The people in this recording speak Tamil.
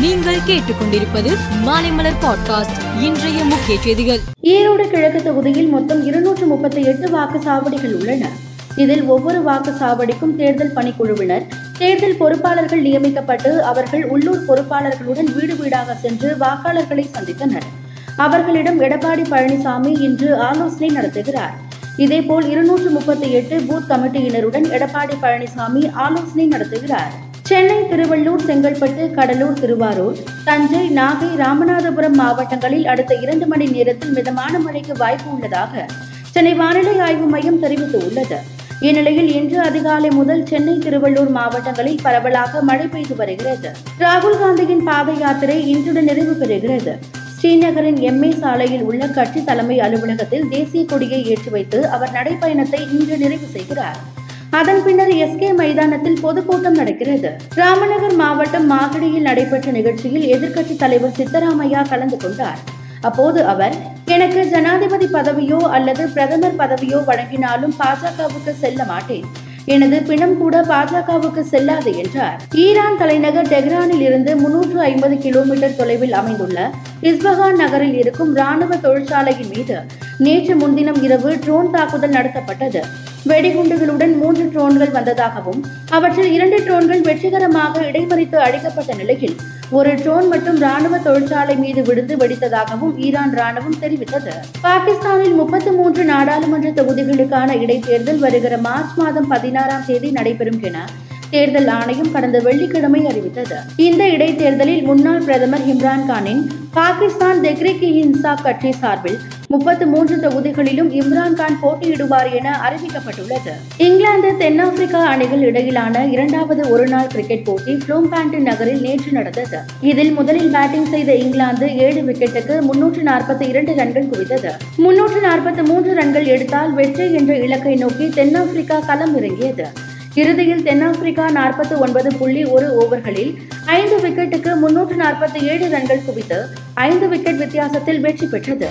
நீங்கள் கேட்டுக்கொண்டிருப்பது மாலைமலர் பாட்காஸ்ட் இன்றைய முக்கிய செய்திகள். ஈரோடு கிழக்கு தொகுதியில் மொத்தம் இருநூற்று முப்பத்தி எட்டு வாக்குச்சாவடிகள் உள்ளன. இதில் ஒவ்வொரு வாக்குச்சாவடிக்கும் தேர்தல் பணிக்குழுவினர் தேர்தல் பொறுப்பாளர்கள் நியமிக்கப்பட்டு அவர்கள் உள்ளூர் பொறுப்பாளர்களுடன் வீடு வீடாக சென்று வாக்காளர்களை சந்தித்தனர். அவர்களிடம் எடப்பாடி பழனிசாமி இன்று ஆலோசனை நடத்துகிறார். இதேபோல் இருநூற்று முப்பத்தி எட்டு பூத் கமிட்டியினருடன் எடப்பாடி பழனிசாமி ஆலோசனை நடத்துகிறார். சென்னை திருவள்ளூர் செங்கல்பட்டு கடலூர் திருவாரூர் தஞ்சை நாகை ராமநாதபுரம் மாவட்டங்களில் அடுத்த இரண்டு மணி நேரத்தில் மிதமான மழைக்கு வாய்ப்பு உள்ளதாக சென்னை வானிலை ஆய்வு மையம் தெரிவித்துள்ளது. இந்நிலையில் இன்று அதிகாலை முதல் சென்னை திருவள்ளூர் மாவட்டங்களில் பரவலாக மழை பெய்து வருகிறது. ராகுல் காந்தியின் பாத யாத்திரை இன்றுடன் நிறைவு பெறுகிறது. ஸ்ரீநகரின் எம்ஏ சாலையில் உள்ள கட்சி தலைமை அலுவலகத்தில் தேசிய கொடியை ஏற்றி வைத்து அவர் நடைப்பயணத்தை இன்று நிறைவு செய்கிறார். அதன் பின்னர் எஸ்கே மைதானத்தில் பொதுக்கூட்டம் நடக்கிறது. ராமநகர் மாவட்டம் மாகடியில் நடைபெற்ற நிகழ்ச்சியில் எதிர்க்கட்சி தலைவர் சித்தராமையா கலந்து கொண்டார். அப்போது அவர் எனக்கு ஜனாதிபதி பதவியோ அல்லது பிரதமர் பதவியோ வழங்கினாலும் பாஜகவுக்கு செல்ல மாட்டேன். எனது பிணம் கூட பாஜகவுக்கு செல்லாது என்றார். ஈரான் தலைநகர் டெஹ்ரானில் இருந்து முன்னூற்று ஐம்பது கிலோமீட்டர் தொலைவில் அமைந்துள்ள இஸ்பஹான் நகரில் இருக்கும் ராணுவ தொழிற்சாலையின் மீது நேற்று முன்தினம் இரவு ட்ரோன் தாக்குதல் நடத்தப்பட்டது. வெடிகுண்டுகளுடன் மூன்று ட்ரோன்கள் வந்ததாகவும் அவற்றில் இரண்டு ட்ரோன்கள் வெற்றிகரமாக இடைமறித்து அழிக்கப்பட்ட நிலையில் ஒரு ட்ரோன் மற்றும் ராணுவ தொழிற்சாலை மீது விழுந்து வெடித்ததாகவும் ஈரான் ராணுவம் தெரிவித்தது. பாகிஸ்தானில் முப்பத்தி மூன்று நாடாளுமன்ற தொகுதிகளுக்கான இடைத்தேர்தல் வருகிற மார்ச் மாதம் பதினாறாம் தேதி நடைபெறும் என தேர்தல் ஆணையம் கடந்த வெள்ளிக்கிழமை அறிவித்தது. இந்த இடைத்தேர்தலில் முன்னாள் பிரதமர் இம்ரான்கானின் பாகிஸ்தான் தெக்ரிக் இன்சாப் கட்சி சார்பில் முப்பத்து மூன்று தொகுதிகளிலும் இம்ரான்கான் போட்டியிடுவார் என அறிவிக்கப்பட்டுள்ளது. இங்கிலாந்து தென்னாப்பிரிக்கா அணிகள் இடையிலான இரண்டாவது ஒருநாள் கிரிக்கெட் போட்டி புளோம்பாண்டு நகரில் நேற்று நடந்தது. இதில் முதலில் பேட்டிங் செய்த இங்கிலாந்து ஏழு விக்கெட்டுக்கு முன்னூற்று நாற்பத்தி இரண்டு ரன்கள் குவித்தது. முன்னூற்று நாற்பத்தி மூன்று ரன்கள் எடுத்தால் வெற்றி என்ற இலக்கை நோக்கி தென்னாப்பிரிக்கா களம் இறங்கியது. இறுதியில் தென்னாப்பிரிக்கா நாற்பத்தி ஒன்பது புள்ளி ஒரு ஓவர்களில் ஐந்து விக்கெட்டுக்கு முன்னூற்று நாற்பத்தி ஏழு ரன்கள் குவித்து ஐந்து விக்கெட் வித்தியாசத்தில் வெற்றி பெற்றது.